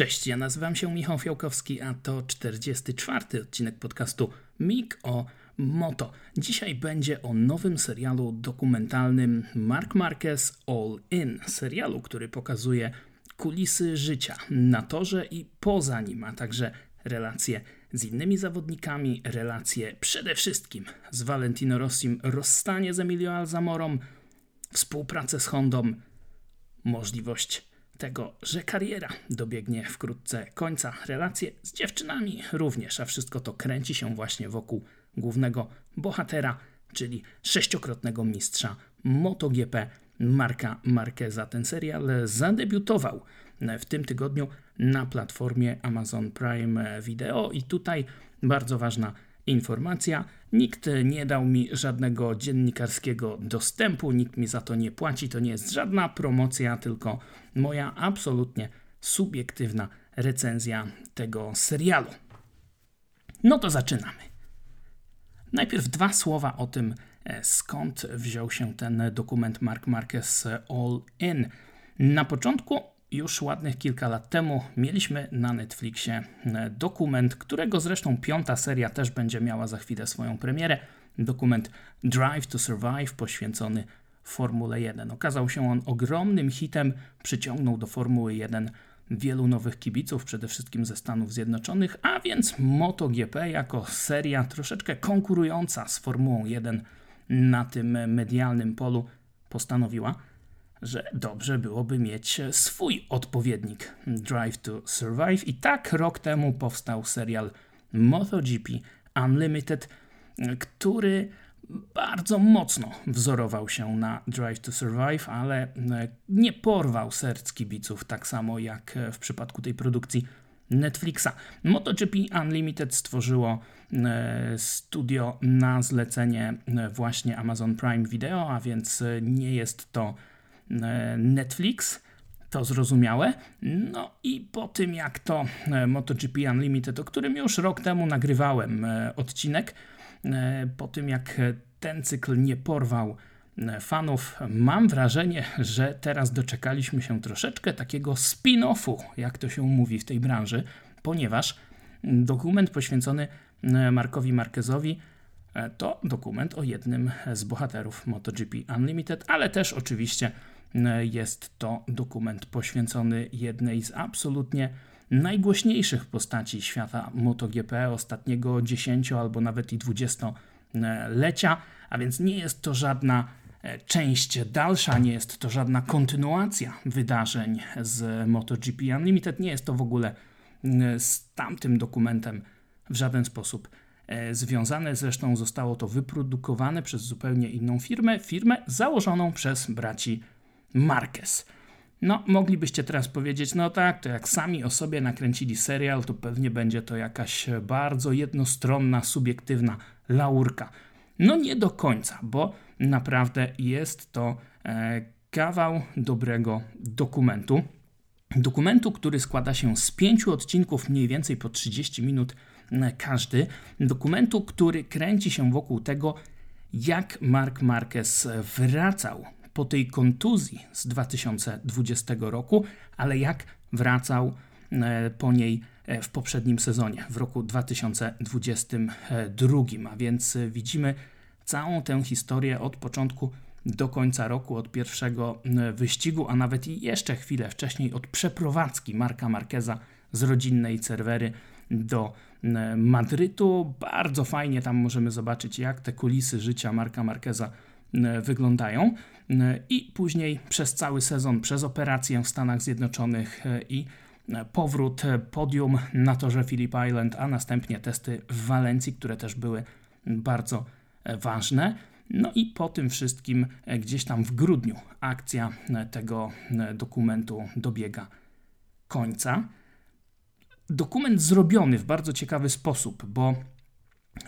Cześć, ja nazywam się Michał Fiałkowski, a to 44 odcinek podcastu MIG o Moto. Dzisiaj będzie o nowym serialu dokumentalnym Mark Marquez All In, serialu, który pokazuje kulisy życia na torze i poza nim, a także relacje z innymi zawodnikami, relacje przede wszystkim z Valentino Rossim, rozstanie z Emilio Alzamorą, współpracę z Hondą, możliwość tego, że kariera dobiegnie wkrótce końca, relacje z dziewczynami również, a wszystko to kręci się właśnie wokół głównego bohatera, czyli sześciokrotnego mistrza MotoGP Marka Marqueza. Ten serial zadebiutował w tym tygodniu na platformie Amazon Prime Video i tutaj bardzo ważna informacja. Nikt nie dał mi żadnego dziennikarskiego dostępu, nikt mi za to nie płaci. To nie jest żadna promocja, tylko moja absolutnie subiektywna recenzja tego serialu. No to zaczynamy. Najpierw dwa słowa o tym, e, skąd wziął się ten dokument Mark Marquez All In. Na początku już ładnych kilka lat temu mieliśmy na Netflixie e, dokument, którego zresztą piąta seria też będzie miała za chwilę swoją premierę. Dokument Drive to Survive poświęcony Formule 1. Okazał się on ogromnym hitem, przyciągnął do Formuły 1 wielu nowych kibiców, przede wszystkim ze Stanów Zjednoczonych, a więc MotoGP jako seria troszeczkę konkurująca z Formułą 1 na tym medialnym polu postanowiła że dobrze byłoby mieć swój odpowiednik Drive to Survive. I tak rok temu powstał serial MotoGP Unlimited, który bardzo mocno wzorował się na Drive to Survive, ale nie porwał serc kibiców, tak samo jak w przypadku tej produkcji Netflixa. MotoGP Unlimited stworzyło e, studio na zlecenie właśnie Amazon Prime Video, a więc nie jest to Netflix, to zrozumiałe. No i po tym jak to e, MotoGP Unlimited, o którym już rok temu nagrywałem e, odcinek, po tym jak ten cykl nie porwał fanów, mam wrażenie, że teraz doczekaliśmy się troszeczkę takiego spin-offu, jak to się mówi w tej branży, ponieważ dokument poświęcony Markowi Marquezowi to dokument o jednym z bohaterów MotoGP Unlimited, ale też oczywiście jest to dokument poświęcony jednej z absolutnie najgłośniejszych postaci świata MotoGP ostatniego 10 albo nawet i 20-lecia, a więc nie jest to żadna e, część dalsza, nie jest to żadna kontynuacja wydarzeń z MotoGP Unlimited, nie jest to w ogóle z tamtym dokumentem w żaden sposób e, związane. Zresztą zostało to wyprodukowane przez zupełnie inną firmę, firmę założoną przez braci Marquez. No, moglibyście teraz powiedzieć, no tak, to jak sami o sobie nakręcili serial, to pewnie będzie to jakaś bardzo jednostronna, subiektywna laurka. No nie do końca, bo naprawdę jest to e, kawał dobrego dokumentu. Dokumentu, który składa się z pięciu odcinków, mniej więcej po 30 minut e, każdy. Dokumentu, który kręci się wokół tego, jak Mark Marquez wracał po tej kontuzji z 2020 roku, ale jak wracał e, po niej e, w poprzednim sezonie, w roku 2022. A więc e, widzimy całą tę historię od początku do końca roku, od pierwszego wyścigu, a nawet i jeszcze chwilę wcześniej od przeprowadzki Marka Marqueza z rodzinnej Cerwery do Madrytu. Bardzo fajnie tam możemy zobaczyć, jak te kulisy życia Marka Marqueza wyglądają i później przez cały sezon, przez operację w Stanach Zjednoczonych e, i e, powrót e, podium na torze Phillip Island, a następnie testy w Walencji, które też były bardzo ważne. No i po tym wszystkim gdzieś tam w grudniu akcja tego dokumentu dobiega końca. Dokument zrobiony w bardzo ciekawy sposób, bo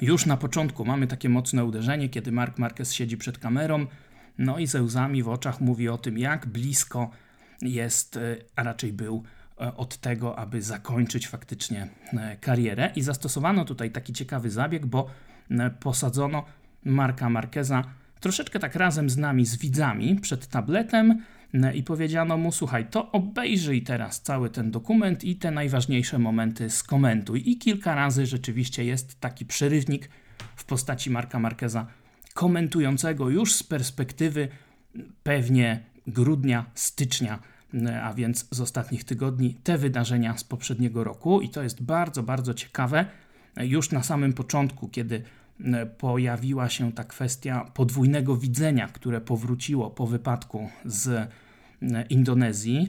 już na początku mamy takie mocne uderzenie, kiedy Mark Marquez siedzi przed kamerą, no i ze łzami w oczach mówi o tym, jak blisko jest, e, a raczej był e, od tego, aby zakończyć faktycznie e, karierę. I zastosowano tutaj taki ciekawy zabieg, bo posadzono Marka Marqueza troszeczkę tak razem z nami, z widzami, przed tabletem, i powiedziano mu: Słuchaj, to obejrzyj teraz cały ten dokument i te najważniejsze momenty skomentuj. I kilka razy rzeczywiście jest taki przerywnik w postaci Marka Marqueza komentującego już z perspektywy pewnie grudnia, stycznia, a więc z ostatnich tygodni, te wydarzenia z poprzedniego roku. I to jest bardzo, bardzo ciekawe. Już na samym początku, kiedy pojawiła się ta kwestia podwójnego widzenia, które powróciło po wypadku z Indonezji.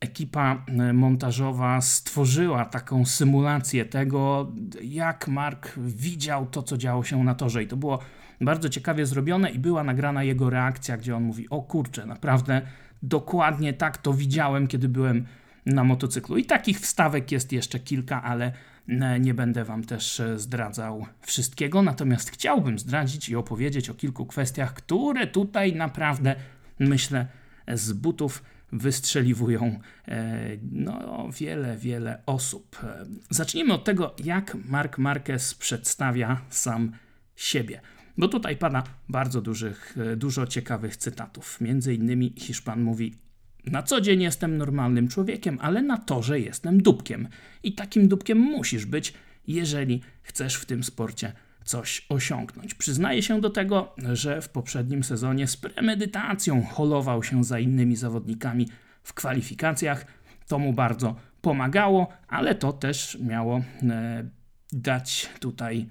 Ekipa montażowa stworzyła taką symulację tego, jak Mark widział to, co działo się na torze. I to było bardzo ciekawie zrobione i była nagrana jego reakcja, gdzie on mówi: O kurczę, naprawdę dokładnie tak to widziałem, kiedy byłem na motocyklu. I takich wstawek jest jeszcze kilka, ale e, nie będę Wam też e, zdradzał wszystkiego. Natomiast chciałbym zdradzić i opowiedzieć o kilku kwestiach, które tutaj naprawdę myślę z butów wystrzeliwują e, no, wiele, wiele osób. Zacznijmy od tego, jak Mark Marquez przedstawia sam siebie. Bo tutaj pada bardzo dużych, e, dużo ciekawych cytatów. Między innymi Hiszpan mówi: Na co dzień jestem normalnym człowiekiem, ale na torze jestem dupkiem. I takim dupkiem musisz być, jeżeli chcesz w tym sporcie coś osiągnąć. Przyznaję się do tego, że w poprzednim sezonie z premedytacją holował się za innymi zawodnikami w kwalifikacjach. To mu bardzo pomagało, ale to też miało e, dać tutaj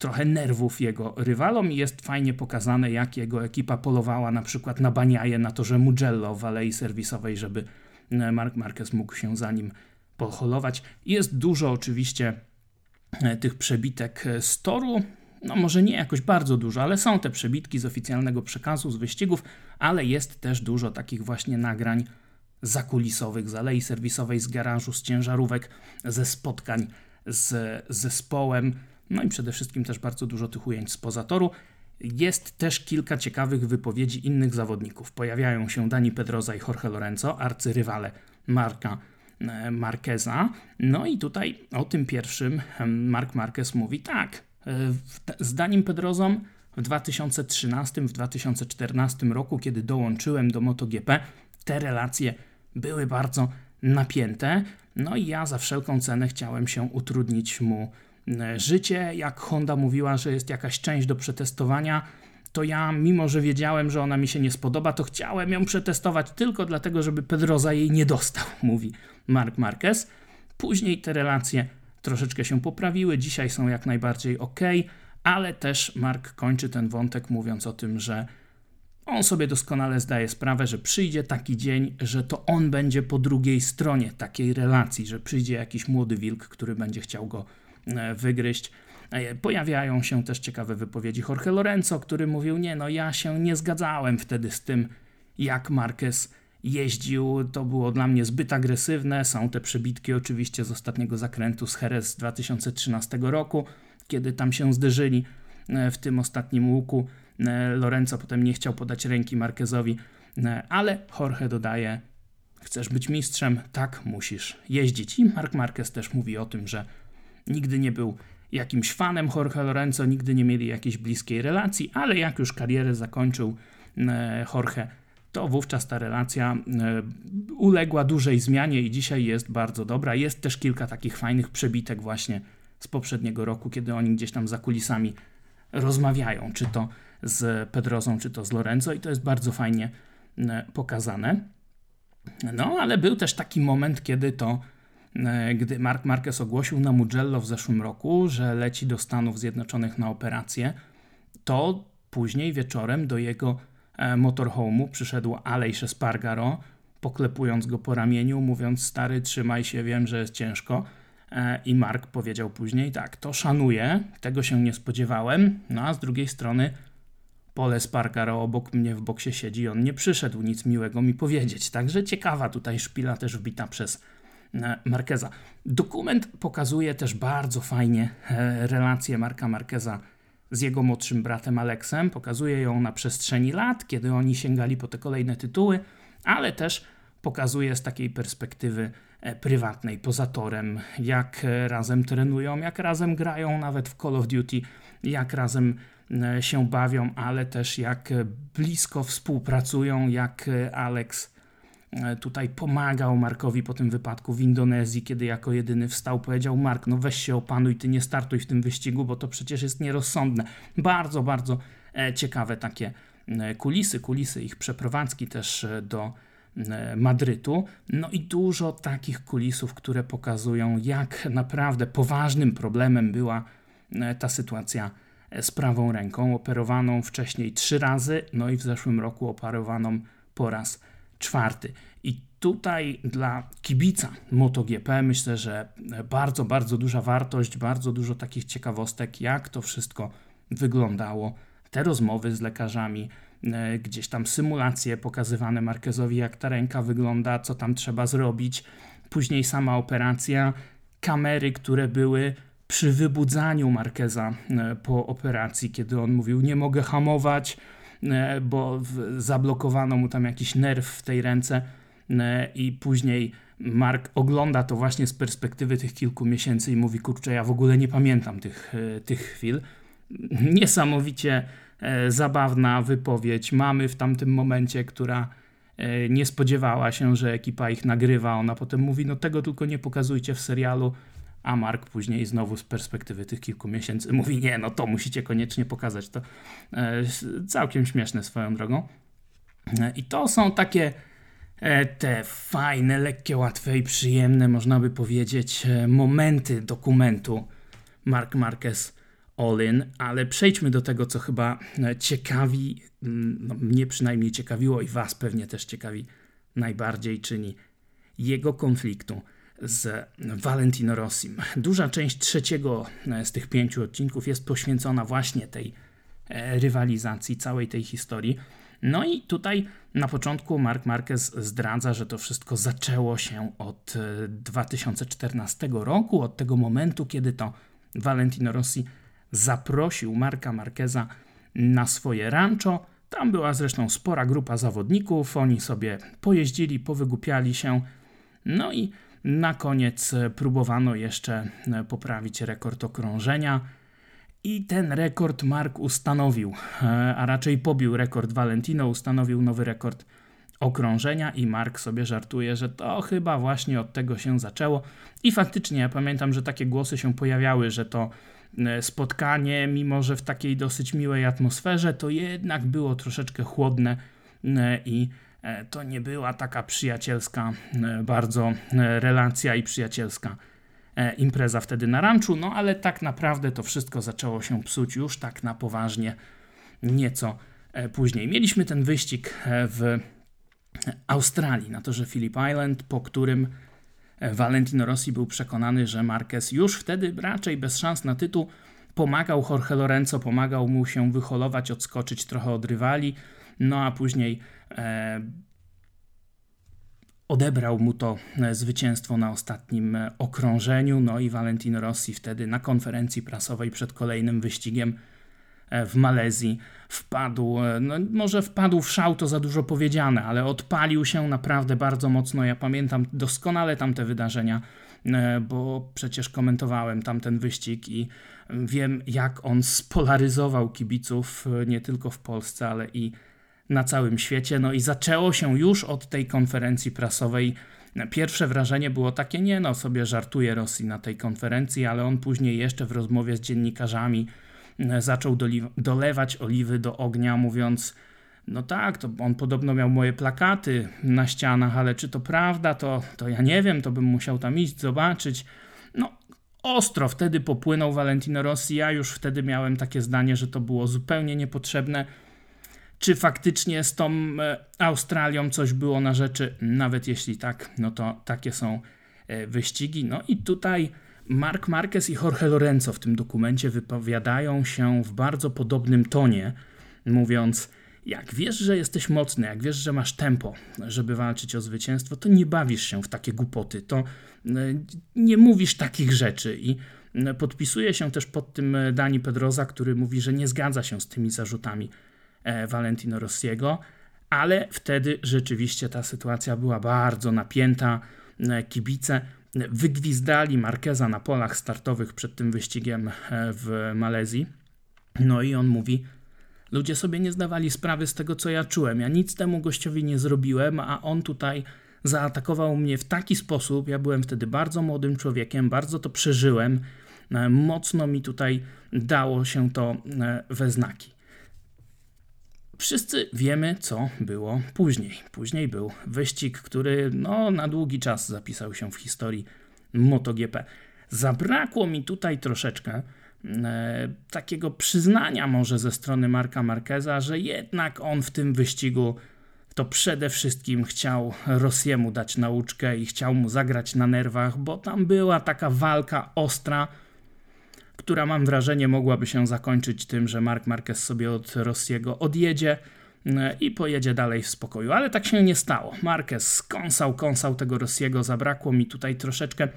trochę nerwów jego rywalom i jest fajnie pokazane, jak jego ekipa polowała na przykład na Baniaje na torze Mugello w alei serwisowej, żeby e, Mark Marquez mógł się za nim poholować. Jest dużo oczywiście e, tych przebitek z toru, no może nie jakoś bardzo dużo, ale są te przebitki z oficjalnego przekazu, z wyścigów, ale jest też dużo takich właśnie nagrań zakulisowych, z alei serwisowej, z garażu, z ciężarówek, ze spotkań z zespołem, no i przede wszystkim też bardzo dużo tych ujęć spoza toru. Jest też kilka ciekawych wypowiedzi innych zawodników. Pojawiają się Dani Pedroza i Jorge Lorenzo, arcyrywale Marka e, Marqueza. No i tutaj o tym pierwszym Mark Marquez mówi tak. E, z Danim Pedrozą w 2013, w 2014 roku, kiedy dołączyłem do MotoGP, te relacje były bardzo napięte. No i ja za wszelką cenę chciałem się utrudnić mu życie. Jak Honda mówiła, że jest jakaś część do przetestowania, to ja, mimo że wiedziałem, że ona mi się nie spodoba, to chciałem ją przetestować tylko dlatego, żeby Pedroza jej nie dostał, mówi Mark Marquez. Później te relacje troszeczkę się poprawiły, dzisiaj są jak najbardziej ok, ale też Mark kończy ten wątek mówiąc o tym, że on sobie doskonale zdaje sprawę, że przyjdzie taki dzień, że to on będzie po drugiej stronie takiej relacji, że przyjdzie jakiś młody wilk, który będzie chciał go E, wygryźć. E, pojawiają się też ciekawe wypowiedzi Jorge Lorenzo, który mówił: Nie, no ja się nie zgadzałem wtedy z tym, jak Marquez jeździł. To było dla mnie zbyt agresywne. Są te przebitki oczywiście z ostatniego zakrętu z Jerez z 2013 roku, kiedy tam się zderzyli e, w tym ostatnim łuku. Lorenzo potem nie chciał podać ręki Marquezowi, ale Jorge dodaje: Chcesz być mistrzem? Tak, musisz jeździć. I Mark Marquez też mówi o tym, że Nigdy nie był jakimś fanem Jorge Lorenzo, nigdy nie mieli jakiejś bliskiej relacji, ale jak już karierę zakończył e, Jorge, to wówczas ta relacja e, uległa dużej zmianie i dzisiaj jest bardzo dobra. Jest też kilka takich fajnych przebitek właśnie z poprzedniego roku, kiedy oni gdzieś tam za kulisami rozmawiają, czy to z Pedrozą, czy to z Lorenzo i to jest bardzo fajnie e, pokazane. No, ale był też taki moment, kiedy to gdy Mark Marquez ogłosił na Mugello w zeszłym roku, że leci do Stanów Zjednoczonych na operację, to później wieczorem do jego e, motorhome'u przyszedł Aleix Espargaro, poklepując go po ramieniu, mówiąc stary trzymaj się, wiem, że jest ciężko. E, I Mark powiedział później tak, to szanuję, tego się nie spodziewałem, no a z drugiej strony Pole Espargaro obok mnie w boksie siedzi, on nie przyszedł nic miłego mi powiedzieć. Także ciekawa tutaj szpila też wbita przez Markeza. Dokument pokazuje też bardzo fajnie e, relację Marka Markeza z jego młodszym bratem Aleksem. Pokazuje ją na przestrzeni lat, kiedy oni sięgali po te kolejne tytuły, ale też pokazuje z takiej perspektywy e, prywatnej, poza torem, jak razem trenują, jak razem grają nawet w Call of Duty, jak razem się bawią, ale też jak blisko współpracują, jak Alex tutaj pomagał Markowi po tym wypadku w Indonezji, kiedy jako jedyny wstał, powiedział Mark, no weź się opanuj, ty nie startuj w tym wyścigu, bo to przecież jest nierozsądne. Bardzo, bardzo ciekawe takie kulisy, kulisy ich przeprowadzki też do E, Madrytu. No i dużo takich kulisów, które pokazują, jak naprawdę poważnym problemem była e, ta sytuacja e, z prawą ręką, operowaną wcześniej trzy razy, no i w zeszłym roku operowaną po raz czwarty. I tutaj dla kibica MotoGP myślę, że bardzo, bardzo duża wartość, bardzo dużo takich ciekawostek, jak to wszystko wyglądało, te rozmowy z lekarzami, E, gdzieś tam symulacje pokazywane Marquezowi, jak ta ręka wygląda, co tam trzeba zrobić. Później sama operacja, kamery, które były przy wybudzaniu Marqueza e, po operacji, kiedy on mówił: Nie mogę hamować, bo zablokowano mu tam jakiś nerw w tej ręce. I później Mark ogląda to właśnie z perspektywy tych kilku miesięcy i mówi: Kurczę, ja w ogóle nie pamiętam tych, tych chwil. Niesamowicie E, zabawna wypowiedź mamy w tamtym momencie, która e, nie spodziewała się, że ekipa ich nagrywa. Ona potem mówi: No, tego tylko nie pokazujcie w serialu. A Mark później znowu z perspektywy tych kilku miesięcy mówi: Nie, no to musicie koniecznie pokazać. To e, całkiem śmieszne swoją drogą. I to są takie te fajne, lekkie, łatwe i przyjemne, można by powiedzieć, momenty dokumentu Mark Marquez all-in, ale przejdźmy do tego, co chyba e, ciekawi, no, mnie przynajmniej ciekawiło i Was pewnie też ciekawi najbardziej, czyli jego konfliktu z Valentino Rossim. Duża część trzeciego e, z tych pięciu odcinków jest poświęcona właśnie tej e, rywalizacji, całej tej historii. No i tutaj na początku Mark Marquez zdradza, że to wszystko zaczęło się od 2014 roku, od tego momentu, kiedy to Valentino Rossi zaprosił Marka Marqueza na swoje rancho. Tam była zresztą spora grupa zawodników, oni sobie pojeździli, powygłupiali się. No i na koniec próbowano jeszcze poprawić rekord okrążenia. I ten rekord Mark ustanowił, a raczej pobił rekord Valentino, ustanowił nowy rekord okrążenia i Mark sobie żartuje, że to chyba właśnie od tego się zaczęło. I faktycznie ja pamiętam, że takie głosy się pojawiały, że to E, spotkanie, mimo że w takiej dosyć miłej atmosferze, to jednak było troszeczkę chłodne e, i e, to nie była taka przyjacielska bardzo relacja i przyjacielska impreza wtedy na ranczu, no ale tak naprawdę to wszystko zaczęło się psuć już tak na poważnie nieco później. Mieliśmy ten wyścig w Australii na torze Phillip Island, po którym Valentino Rossi był przekonany, że Marquez już wtedy raczej bez szans na tytuł pomagał Jorge Lorenzo, pomagał mu się wyholować, odskoczyć trochę od rywali, no a później e, odebrał mu to e, zwycięstwo na ostatnim e, okrążeniu, no i Valentino Rossi wtedy na konferencji prasowej przed kolejnym wyścigiem E, w Malezji wpadł, no może wpadł w szał, to za dużo powiedziane, ale odpalił się naprawdę bardzo mocno. Ja pamiętam doskonale tamte wydarzenia, bo przecież komentowałem tamten wyścig i wiem, jak on spolaryzował kibiców nie tylko w Polsce, ale i na całym świecie. No i zaczęło się już od tej konferencji prasowej. Pierwsze wrażenie było takie, nie no, sobie żartuje Rosji na tej konferencji, ale on później jeszcze w rozmowie z dziennikarzami zaczął dolewać oliwy do ognia, mówiąc: No tak, to on podobno miał moje plakaty na ścianach, ale czy to prawda, to, to ja nie wiem, to bym musiał tam iść, zobaczyć. No, ostro wtedy popłynął Valentino Rossi. Ja już wtedy miałem takie zdanie, że to było zupełnie niepotrzebne. Czy faktycznie z tą e, Australią coś było na rzeczy? Nawet jeśli tak, no to takie są e, wyścigi. No i tutaj Mark Marquez i Jorge Lorenzo w tym dokumencie wypowiadają się w bardzo podobnym tonie, mówiąc: Jak wiesz, że jesteś mocny, jak wiesz, że masz tempo, żeby walczyć o zwycięstwo, to nie bawisz się w takie głupoty, to e, nie mówisz takich rzeczy. I podpisuje się też pod tym Dani Pedroza, który mówi, że nie zgadza się z tymi zarzutami Valentino Rossiego, ale wtedy rzeczywiście ta sytuacja była bardzo napięta. Kibice wygwizdali Markeza na polach startowych przed tym wyścigiem e, w Malezji. No i on mówi, ludzie sobie nie zdawali sprawy z tego, co ja czułem. Ja nic temu gościowi nie zrobiłem, a on tutaj zaatakował mnie w taki sposób. Ja byłem wtedy bardzo młodym człowiekiem, bardzo to przeżyłem. E, mocno mi tutaj dało się to e, we znaki. Wszyscy wiemy, co było później. Później był wyścig, który no, na długi czas zapisał się w historii MotoGP. Zabrakło mi tutaj troszeczkę e, takiego przyznania może ze strony Marka Marqueza, że jednak on w tym wyścigu to przede wszystkim chciał Rosjemu dać nauczkę i chciał mu zagrać na nerwach, bo tam była taka walka ostra, która mam wrażenie mogłaby się zakończyć tym, że Mark Marquez sobie od Rossiego odjedzie e, i pojedzie dalej w spokoju. Ale tak się nie stało. Marquez skąsał, kąsał tego Rossiego, zabrakło mi tutaj troszeczkę.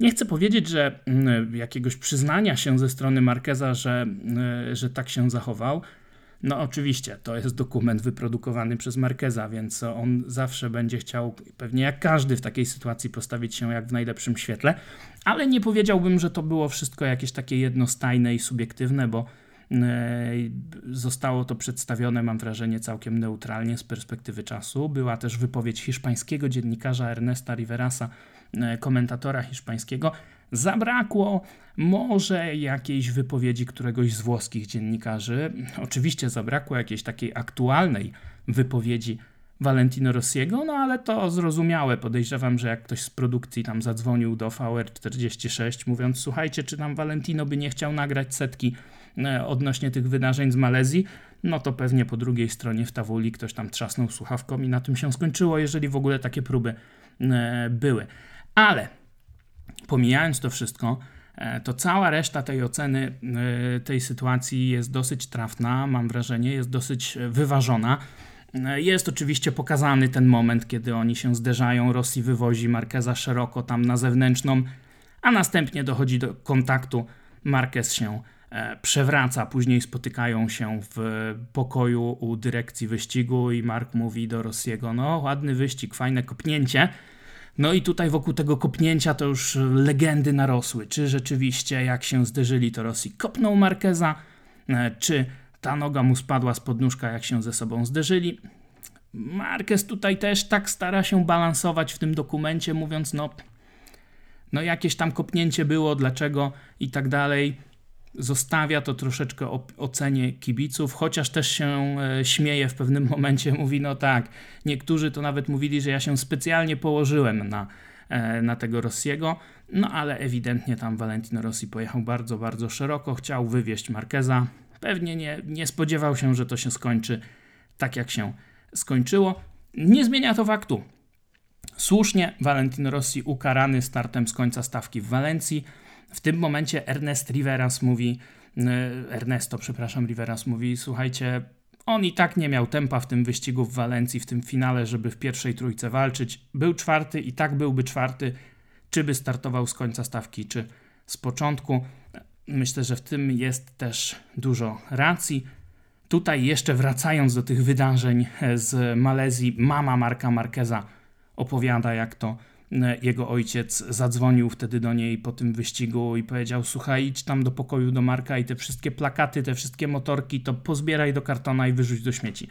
Nie chcę powiedzieć, że mm, jakiegoś przyznania się ze strony Marqueza, że, e, że tak się zachował. No oczywiście, to jest dokument wyprodukowany przez Marqueza, więc on zawsze będzie chciał, pewnie jak każdy w takiej sytuacji, postawić się jak w najlepszym świetle, ale nie powiedziałbym, że to było wszystko jakieś takie jednostajne i subiektywne, bo e, Zostało to przedstawione, mam wrażenie, całkiem neutralnie z perspektywy czasu. Była też wypowiedź hiszpańskiego dziennikarza Ernesta Riverasa, e, komentatora hiszpańskiego, Zabrakło może jakiejś wypowiedzi któregoś z włoskich dziennikarzy. Oczywiście zabrakło jakiejś takiej aktualnej wypowiedzi Valentino Rossiego, no ale to zrozumiałe. Podejrzewam, że jak ktoś z produkcji tam zadzwonił do VR46 mówiąc, słuchajcie, czy tam Valentino by nie chciał nagrać setki e, odnośnie tych wydarzeń z Malezji, no to pewnie po drugiej stronie w Tawuli ktoś tam trzasnął słuchawką i na tym się skończyło, jeżeli w ogóle takie próby e, były. Ale pomijając to wszystko, e, to cała reszta tej oceny tej sytuacji jest dosyć trafna, mam wrażenie, jest dosyć wyważona. E, jest oczywiście pokazany ten moment, kiedy oni się zderzają, Rosji wywozi Markeza szeroko tam na zewnętrzną, a następnie dochodzi do kontaktu, Marquez się przewraca, później spotykają się w pokoju u dyrekcji wyścigu i Mark mówi do Rossiego, no ładny wyścig, fajne kopnięcie, no i tutaj wokół tego kopnięcia to już legendy narosły. Czy rzeczywiście jak się zderzyli to Rosji kopnął Markeza, e, czy ta noga mu spadła z podnóżka jak się ze sobą zderzyli. Marquez tutaj też tak stara się balansować w tym dokumencie, mówiąc, no, no jakieś tam kopnięcie było, dlaczego i tak dalej zostawia to troszeczkę ocenie kibiców, chociaż też się e, śmieje w pewnym momencie, mówi no tak, niektórzy to nawet mówili, że ja się specjalnie położyłem na, e, na tego Rossiego, no ale ewidentnie tam Valentino Rossi pojechał bardzo, bardzo szeroko, chciał wywieźć Marqueza, pewnie nie, nie spodziewał się, że to się skończy tak jak się skończyło. Nie zmienia to faktu. Słusznie Valentino Rossi ukarany startem z końca stawki w Walencji, w tym momencie Ernest Riveras mówi, Ernesto, przepraszam, Riveras mówi, słuchajcie, on i tak nie miał tempa w tym wyścigu w Walencji, w tym finale, żeby w pierwszej trójce walczyć. Był czwarty i tak byłby czwarty, czy by startował z końca stawki, czy z początku. Myślę, że w tym jest też dużo racji. Tutaj jeszcze wracając do tych wydarzeń z Malezji, mama Marka Marqueza opowiada, jak to E, jego ojciec zadzwonił wtedy do niej po tym wyścigu i powiedział: Słuchaj, idź tam do pokoju do Marka i te wszystkie plakaty, te wszystkie motorki, to pozbieraj do kartona i wyrzuć do śmieci.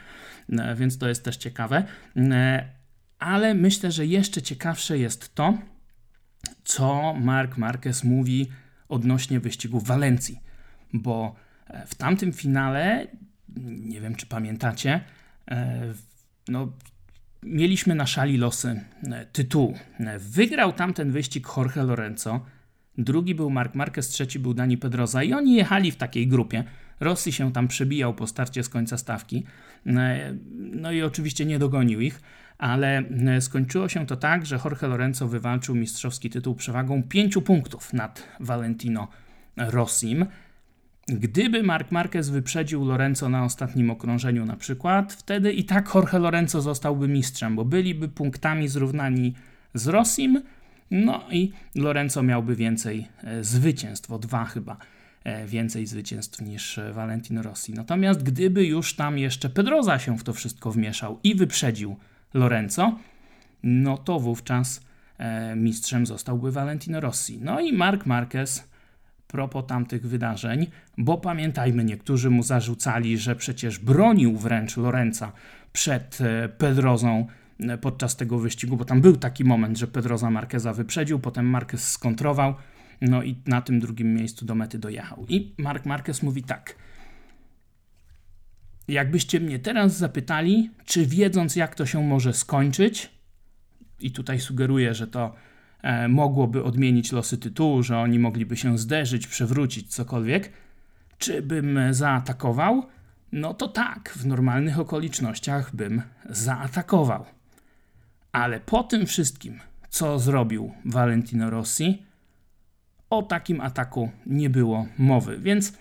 E, więc to jest też ciekawe. E, ale myślę, że jeszcze ciekawsze jest to, co Mark Marquez mówi odnośnie wyścigu w Walencji, bo w tamtym finale, nie wiem czy pamiętacie, no, mieliśmy na szali losy e, tytułu. E, wygrał tamten wyścig Jorge Lorenzo, drugi był Mark Marquez, trzeci był Dani Pedroza i oni jechali w takiej grupie. Rossi się tam przebijał po starcie z końca stawki, e, no i oczywiście nie dogonił ich, ale skończyło się to tak, że Jorge Lorenzo wywalczył mistrzowski tytuł przewagą 5 punktów nad Valentino Rossim. Gdyby Mark Marquez wyprzedził Lorenzo na ostatnim okrążeniu na przykład, wtedy i tak Jorge Lorenzo zostałby mistrzem, bo byliby punktami zrównani z Rossim, no i Lorenzo miałby więcej e, zwycięstw, o dwa chyba e, więcej zwycięstw niż e, Valentino Rossi. Natomiast gdyby już tam jeszcze Pedroza się w to wszystko wmieszał i wyprzedził Lorenzo, no to wówczas mistrzem zostałby Valentino Rossi. No i Mark Marquez propos tamtych wydarzeń, bo pamiętajmy, niektórzy mu zarzucali, że przecież bronił wręcz Lorenza przed e, Pedrozą e, podczas tego wyścigu, bo tam był taki moment, że Pedroza Marqueza wyprzedził, potem Marquez skontrował, no i na tym drugim miejscu do mety dojechał. I Mark Marquez mówi tak. Jakbyście mnie teraz zapytali, czy wiedząc jak to się może skończyć, i tutaj sugeruję, że to e, mogłoby odmienić losy tytułu, że oni mogliby się zderzyć, przewrócić, cokolwiek, czy bym zaatakował? No to tak, w normalnych okolicznościach bym zaatakował. Ale po tym wszystkim, co zrobił Valentino Rossi, o takim ataku nie było mowy. Więc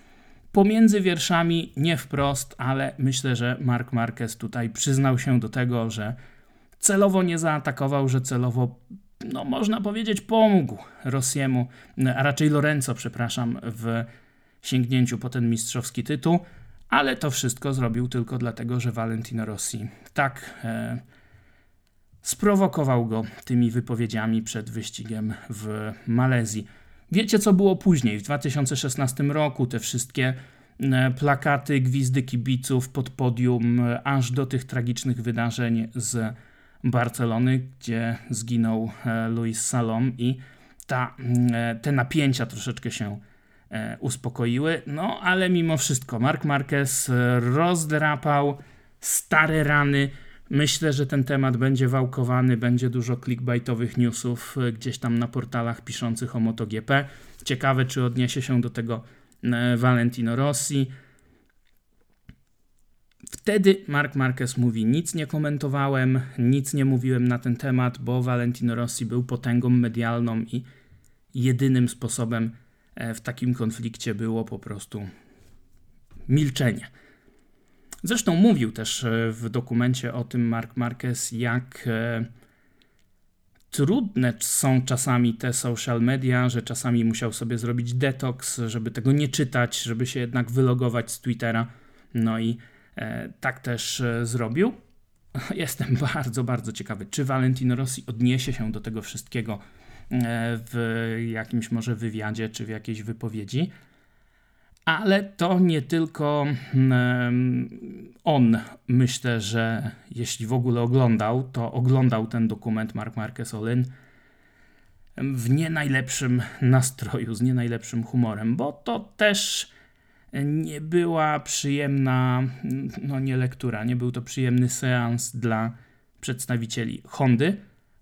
pomiędzy wierszami, nie wprost, ale myślę, że Mark Marquez tutaj przyznał się do tego, że celowo nie zaatakował, że celowo, no można powiedzieć, pomógł Rossiemu, a raczej Lorenzo, przepraszam, w sięgnięciu po ten mistrzowski tytuł, ale to wszystko zrobił tylko dlatego, że Valentino Rossi tak e, sprowokował go tymi wypowiedziami przed wyścigiem w Malezji. Wiecie, co było później? W 2016 roku te wszystkie e, plakaty, gwizdy kibiców pod podium, e, aż do tych tragicznych wydarzeń z Barcelony, gdzie zginął e, Luis Salom i ta, te napięcia troszeczkę się uspokoiły. No, ale mimo wszystko Mark Marquez rozdrapał stare rany, Myślę, że ten temat będzie wałkowany, będzie dużo clickbaitowych newsów e, gdzieś tam na portalach piszących o MotoGP. Ciekawe, czy odniesie się do tego e, Valentino Rossi. Wtedy Mark Marquez mówi: Nic nie komentowałem, nic nie mówiłem na ten temat, bo Valentino Rossi był potęgą medialną i jedynym sposobem e, w takim konflikcie było po prostu milczenie. Zresztą mówił też e, w dokumencie o tym Mark Marquez, jak e, trudne są czasami te social media, że czasami musiał sobie zrobić detoks, żeby tego nie czytać, żeby się jednak wylogować z Twittera. No i e, tak też zrobił. Jestem bardzo, bardzo ciekawy, czy Valentino Rossi odniesie się do tego wszystkiego w jakimś może wywiadzie czy w jakiejś wypowiedzi. Ale to nie tylko on, myślę, że jeśli w ogóle oglądał, to oglądał ten dokument Mark Marquez Olin w nie najlepszym nastroju, z nie najlepszym humorem, bo to też nie była przyjemna, no nie lektura, nie był to przyjemny seans dla przedstawicieli Hondy.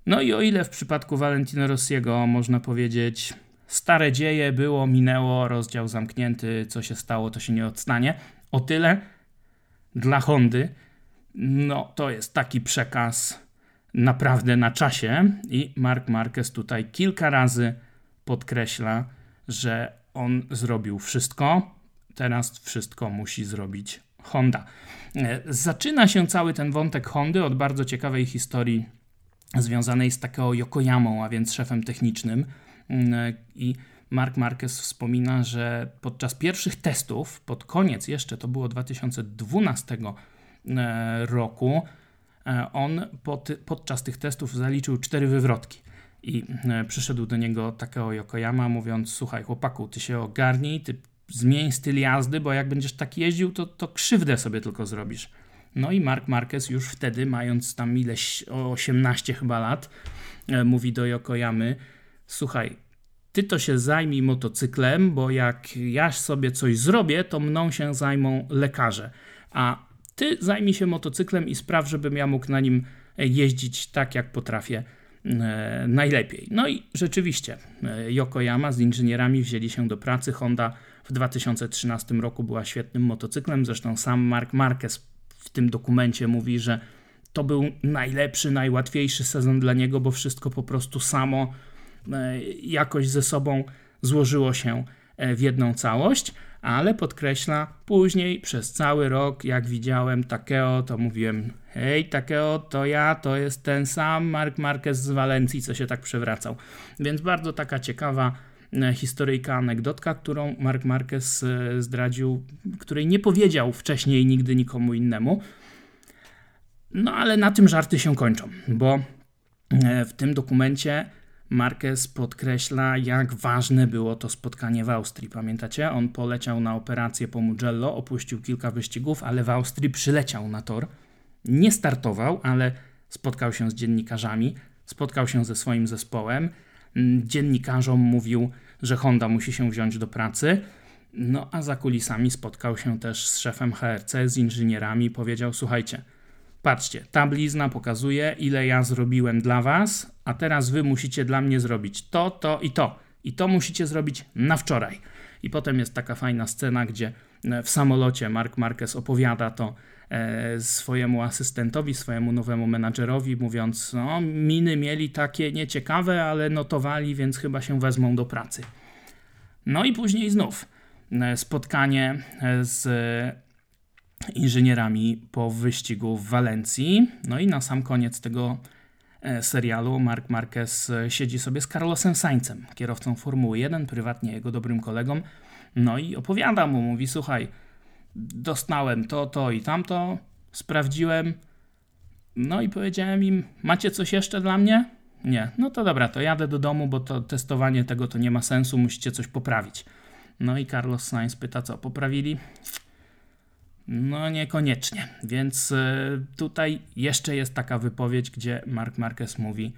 No i o ile w przypadku Valentino Rossiego można powiedzieć, Stare dzieje, było, minęło, rozdział zamknięty, co się stało, to się nie odstanie. O tyle dla Hondy, no to jest taki przekaz naprawdę na czasie i Mark Marquez tutaj kilka razy podkreśla, że on zrobił wszystko, teraz wszystko musi zrobić Honda. E, zaczyna się cały ten wątek Hondy od bardzo ciekawej historii związanej z taką Yokoyamą, a więc szefem technicznym, I Mark Marquez wspomina, że podczas pierwszych testów, pod koniec jeszcze, to było 2012 e, roku, e, on pod, podczas tych testów zaliczył cztery wywrotki. I e, przyszedł do niego Takeo Yokoyama mówiąc, słuchaj chłopaku, ty się ogarnij, ty zmień styl jazdy, bo jak będziesz tak jeździł, to, to krzywdę sobie tylko zrobisz. No i Mark Marquez już wtedy, mając tam ileś 18 chyba lat, mówi do Yokoyamy, słuchaj, ty to się zajmij motocyklem, bo jak ja sobie coś zrobię, to mną się zajmą lekarze. A ty zajmij się motocyklem i spraw, żebym ja mógł na nim jeździć tak, jak potrafię e, najlepiej. No i rzeczywiście, e, Yokoyama z inżynierami wzięli się do pracy. Honda w 2013 roku była świetnym motocyklem. Zresztą sam Mark Marquez w tym dokumencie mówi, że to był najlepszy, najłatwiejszy sezon dla niego, bo wszystko po prostu samo jakoś ze sobą złożyło się e, w jedną całość, ale podkreśla później przez cały rok, jak widziałem Takeo, to mówiłem: Hej, Takeo, to ja, to jest ten sam Mark Marquez z Walencji, co się tak przewracał. Więc bardzo taka ciekawa e, historyjka, anegdotka, którą Mark Marquez zdradził, której nie powiedział wcześniej nigdy nikomu innemu. No ale na tym żarty się kończą, bo w tym dokumencie Marquez podkreśla, jak ważne było to spotkanie w Austrii. Pamiętacie? On poleciał na operację po Mugello, opuścił kilka wyścigów, ale w Austrii przyleciał na tor. Nie startował, ale spotkał się z dziennikarzami, spotkał się ze swoim zespołem. Mm, dziennikarzom mówił, że Honda musi się wziąć do pracy. No a za kulisami spotkał się też z szefem HRC, z inżynierami, powiedział: Słuchajcie, patrzcie, ta blizna pokazuje, ile ja zrobiłem dla was, a teraz wy musicie dla mnie zrobić to, to i to. I to musicie zrobić na wczoraj. I potem jest taka fajna scena, gdzie e, w samolocie Mark Marquez opowiada to e, swojemu asystentowi, swojemu nowemu menadżerowi, mówiąc: No, miny mieli takie nieciekawe, ale notowali, więc chyba się wezmą do pracy. No i później znów e, spotkanie z inżynierami po wyścigu w Walencji. No i na sam koniec tego E, serialu Mark Marquez e, siedzi sobie z Carlosem Saincem, kierowcą Formuły 1, prywatnie jego dobrym kolegą. No i opowiada mu, mówi: Słuchaj, dostałem to, to i tamto, sprawdziłem. No i powiedziałem im: Macie coś jeszcze dla mnie? Nie. No to dobra, to jadę do domu, bo to testowanie tego to nie ma sensu, musicie coś poprawić. No i Carlos Sainz pyta, co poprawili? No niekoniecznie. Więc e, tutaj jeszcze jest taka wypowiedź, gdzie Mark Marquez mówi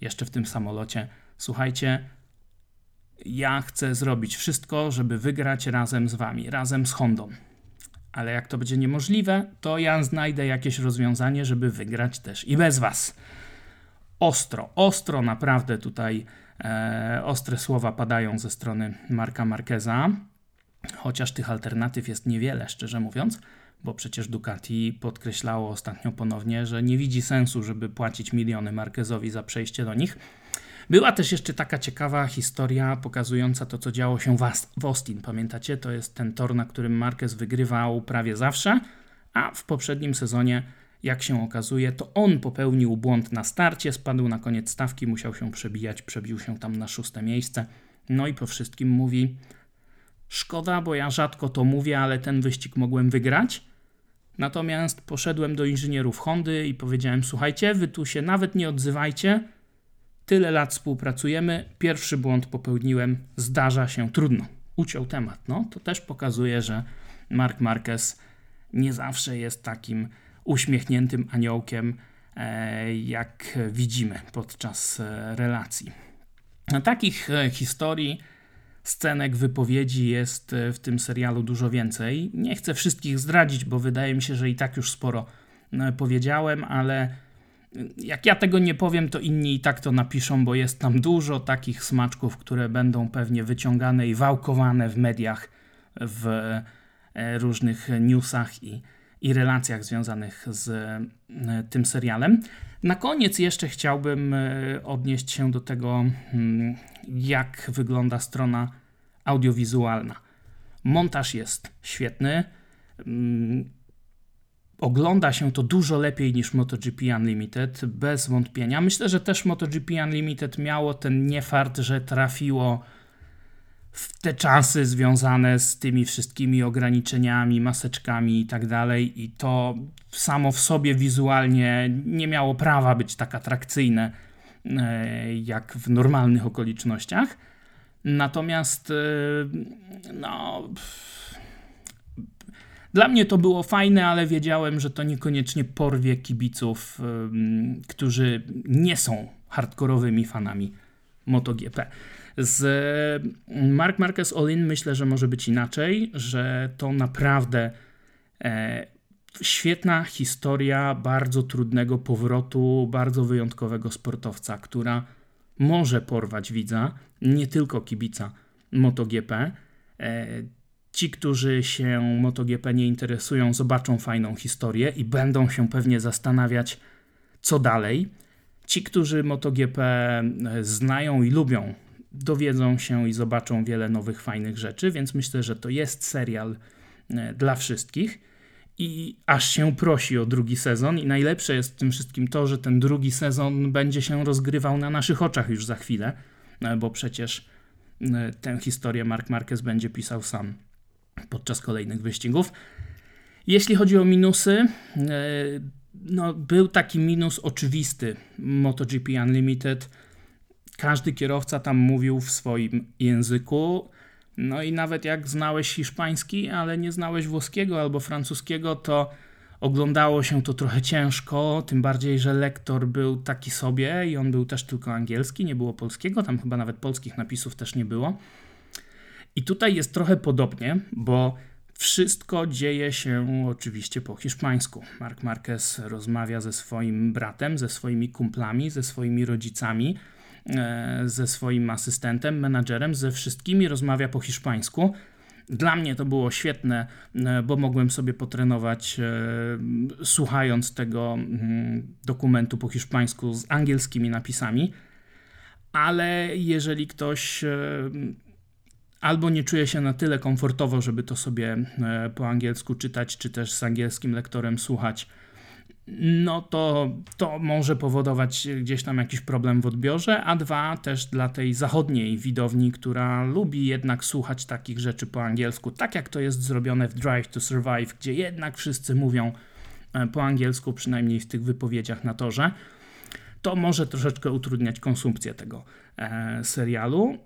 jeszcze w tym samolocie: Słuchajcie, ja chcę zrobić wszystko, żeby wygrać razem z wami, razem z Hondą. Ale jak to będzie niemożliwe, to ja znajdę jakieś rozwiązanie, żeby wygrać też i bez was. Ostro, ostro naprawdę tutaj e, ostre słowa padają ze strony Marka Marqueza chociaż tych alternatyw jest niewiele, szczerze mówiąc, bo przecież Ducati podkreślało ostatnio ponownie, że nie widzi sensu, żeby płacić miliony Marquezowi za przejście do nich. Była też jeszcze taka ciekawa historia pokazująca to, co działo się w Austin. Pamiętacie? To jest ten tor, na którym Marquez wygrywał prawie zawsze, a w poprzednim sezonie, jak się okazuje, to on popełnił błąd na starcie, spadł na koniec stawki, musiał się przebijać, przebił się tam na szóste miejsce. No i po wszystkim mówi: Szkoda, bo ja rzadko to mówię, ale ten wyścig mogłem wygrać. Natomiast poszedłem do inżynierów Hondy i powiedziałem: Słuchajcie, wy tu się nawet nie odzywajcie. Tyle lat współpracujemy. Pierwszy błąd popełniłem, zdarza się, trudno. Uciął temat. No, to też pokazuje, że Mark Marquez nie zawsze jest takim uśmiechniętym aniołkiem, e, jak widzimy podczas e, relacji. Takich e, historii scenek, wypowiedzi jest e, w tym serialu dużo więcej. Nie chcę wszystkich zdradzić, bo wydaje mi się, że i tak już sporo e, powiedziałem, ale e, jak ja tego nie powiem, to inni i tak to napiszą, bo jest tam dużo takich smaczków, które będą pewnie wyciągane i wałkowane w mediach, w różnych newsach i, i relacjach związanych z tym serialem. Na koniec jeszcze chciałbym odnieść się do tego, hmm, jak wygląda strona audiowizualna. Montaż jest świetny. Mm, ogląda się to dużo lepiej niż MotoGP Unlimited, bez wątpienia. Myślę, że też MotoGP Unlimited miało ten niefart, że trafiło w te czasy związane z tymi wszystkimi ograniczeniami, maseczkami i tak dalej, i to samo w sobie wizualnie nie miało prawa być tak atrakcyjne E, jak w normalnych okolicznościach. Natomiast e, no. Dla mnie to było fajne, ale wiedziałem, że to niekoniecznie porwie kibiców, e, którzy nie są hardkorowymi fanami MotoGP. Z Mark Marquez All-In myślę, że może być inaczej, że to naprawdę świetna historia bardzo trudnego powrotu, bardzo wyjątkowego sportowca, która może porwać widza, nie tylko kibica MotoGP. E, ci, którzy się MotoGP nie interesują, zobaczą fajną historię i będą się pewnie zastanawiać, co dalej. Ci, którzy MotoGP e, znają i lubią, dowiedzą się i zobaczą wiele nowych, fajnych rzeczy, więc myślę, że to jest serial e, dla wszystkich i aż się prosi o drugi sezon. I najlepsze jest w tym wszystkim to, że ten drugi sezon będzie się rozgrywał na naszych oczach już za chwilę, e, bo przecież e, tę historię Mark Marquez będzie pisał sam podczas kolejnych wyścigów. Jeśli chodzi o minusy, no, był taki minus oczywisty MotoGP Unlimited. Każdy kierowca tam mówił w swoim języku. No i nawet jak znałeś hiszpański, ale nie znałeś włoskiego albo francuskiego, to oglądało się to trochę ciężko, tym bardziej, że lektor był taki sobie i on był też tylko angielski, nie było polskiego, tam chyba nawet polskich napisów też nie było. I tutaj jest trochę podobnie, bo wszystko dzieje się oczywiście po hiszpańsku. Mark Marquez rozmawia ze swoim bratem, ze swoimi kumplami, ze swoimi rodzicami, ze swoim asystentem, menadżerem, ze wszystkimi rozmawia po hiszpańsku. Dla mnie to było świetne, e, bo mogłem sobie potrenować e, słuchając tego mm, dokumentu po hiszpańsku z angielskimi napisami. Ale jeżeli ktoś albo nie czuje się na tyle komfortowo, żeby to sobie e, po angielsku czytać, czy też z angielskim lektorem słuchać, no to to może powodować gdzieś tam jakiś problem w odbiorze, a dwa też dla tej zachodniej widowni, która lubi jednak słuchać takich rzeczy po angielsku, tak jak to jest zrobione w Drive to Survive, gdzie jednak wszyscy mówią e, po angielsku, przynajmniej w tych wypowiedziach na torze, to może troszeczkę utrudniać konsumpcję tego e, serialu.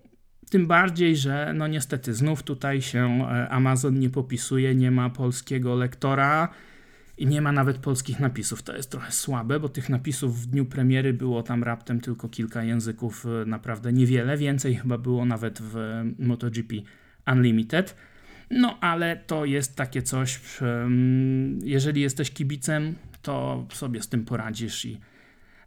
Tym bardziej, że no niestety znów tutaj się e, Amazon nie popisuje, nie ma polskiego lektora i nie ma nawet polskich napisów. To jest trochę słabe, bo tych napisów w dniu premiery było tam raptem tylko kilka języków, e, naprawdę niewiele. Więcej chyba było nawet w MotoGP Unlimited. No ale to jest takie coś, jeżeli jesteś kibicem, to sobie z tym poradzisz i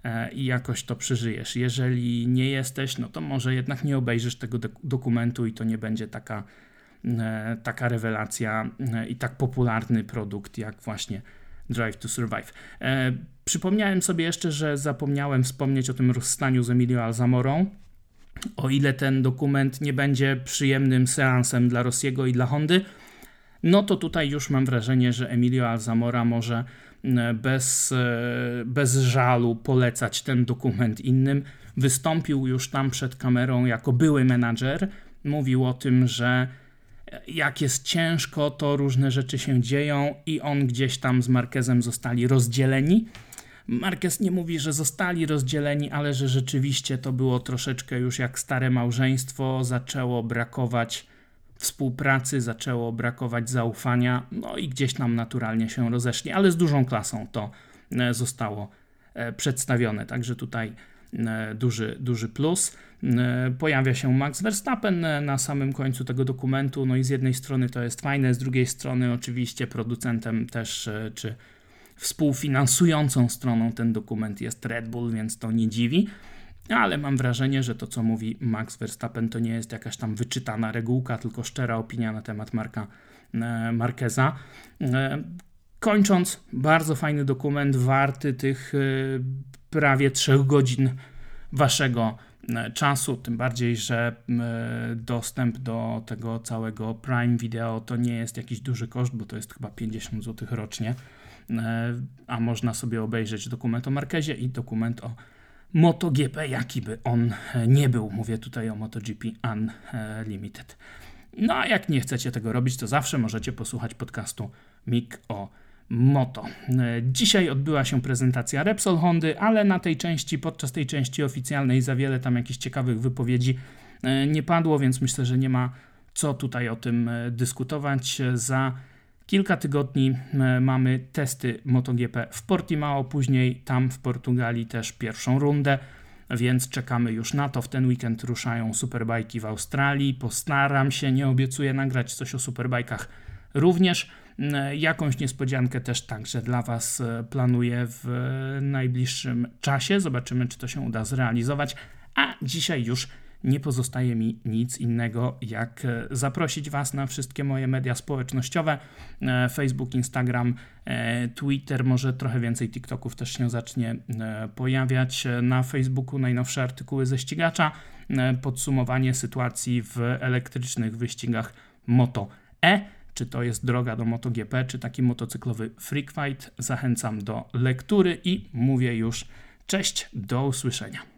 E, i jakoś to przeżyjesz. Jeżeli nie jesteś, no to może jednak nie obejrzysz tego dokumentu i to nie będzie taka, e, taka rewelacja e, i tak popularny produkt jak właśnie Drive to Survive. Przypomniałem sobie jeszcze, że zapomniałem wspomnieć o tym rozstaniu z Emilio Alzamorą. O ile ten dokument nie będzie przyjemnym seansem dla Rossiego i dla Hondy, no to tutaj już mam wrażenie, że Emilio Alzamora może E, bez, e, bez żalu polecać ten dokument innym. Wystąpił już tam przed kamerą jako były menadżer. Mówił o tym, że jak jest ciężko, to różne rzeczy się dzieją i on gdzieś tam z Markezem zostali rozdzieleni. Marquez nie mówi, że zostali rozdzieleni, ale że rzeczywiście to było troszeczkę już jak stare małżeństwo, zaczęło brakować współpracy, zaczęło brakować zaufania, no i gdzieś tam naturalnie się rozeszli, ale z dużą klasą to e, zostało e, przedstawione. Także tutaj duży, duży plus. Pojawia się Max Verstappen na samym końcu tego dokumentu. No i z jednej strony to jest fajne, z drugiej strony oczywiście producentem też czy współfinansującą stroną ten dokument jest Red Bull, więc to nie dziwi ale mam wrażenie, że to, co mówi Max Verstappen, to nie jest jakaś tam wyczytana regułka, tylko szczera opinia na temat Marka e, Markeza. E, kończąc, bardzo fajny dokument, warty tych e, prawie trzech godzin waszego czasu, tym bardziej, że dostęp do tego całego Prime Video to nie jest jakiś duży koszt, bo to jest chyba 50 zł rocznie, a można sobie obejrzeć dokument o Markezie i dokument o MotoGP, jaki by on e, nie był. Mówię tutaj o MotoGP Unlimited. No a jak nie chcecie tego robić, to zawsze możecie posłuchać podcastu MIG o Moto. E, dzisiaj odbyła się prezentacja Repsol Hondy, ale na tej części, podczas tej części oficjalnej za wiele tam jakichś ciekawych wypowiedzi e, nie padło, więc myślę, że nie ma co tutaj o tym dyskutować. Za Kilka tygodni e, mamy testy MotoGP w Portimao, później tam w Portugalii też pierwszą rundę, więc czekamy już na to. W ten weekend ruszają superbajki w Australii. Postaram się, nie obiecuję nagrać coś o superbajkach również. E, jakąś niespodziankę też także dla Was e, planuję w najbliższym czasie. Zobaczymy, czy to się uda zrealizować. A dzisiaj już nie pozostaje mi nic innego, jak e, zaprosić Was na wszystkie moje media społecznościowe: e, Facebook, Instagram, e, Twitter, może trochę więcej TikToków też się zacznie pojawiać. Na Facebooku najnowsze artykuły ze ścigacza, podsumowanie sytuacji w elektrycznych wyścigach Moto E. Czy to jest droga do MotoGP, czy taki motocyklowy freak fight? Zachęcam do lektury i mówię już cześć, do usłyszenia.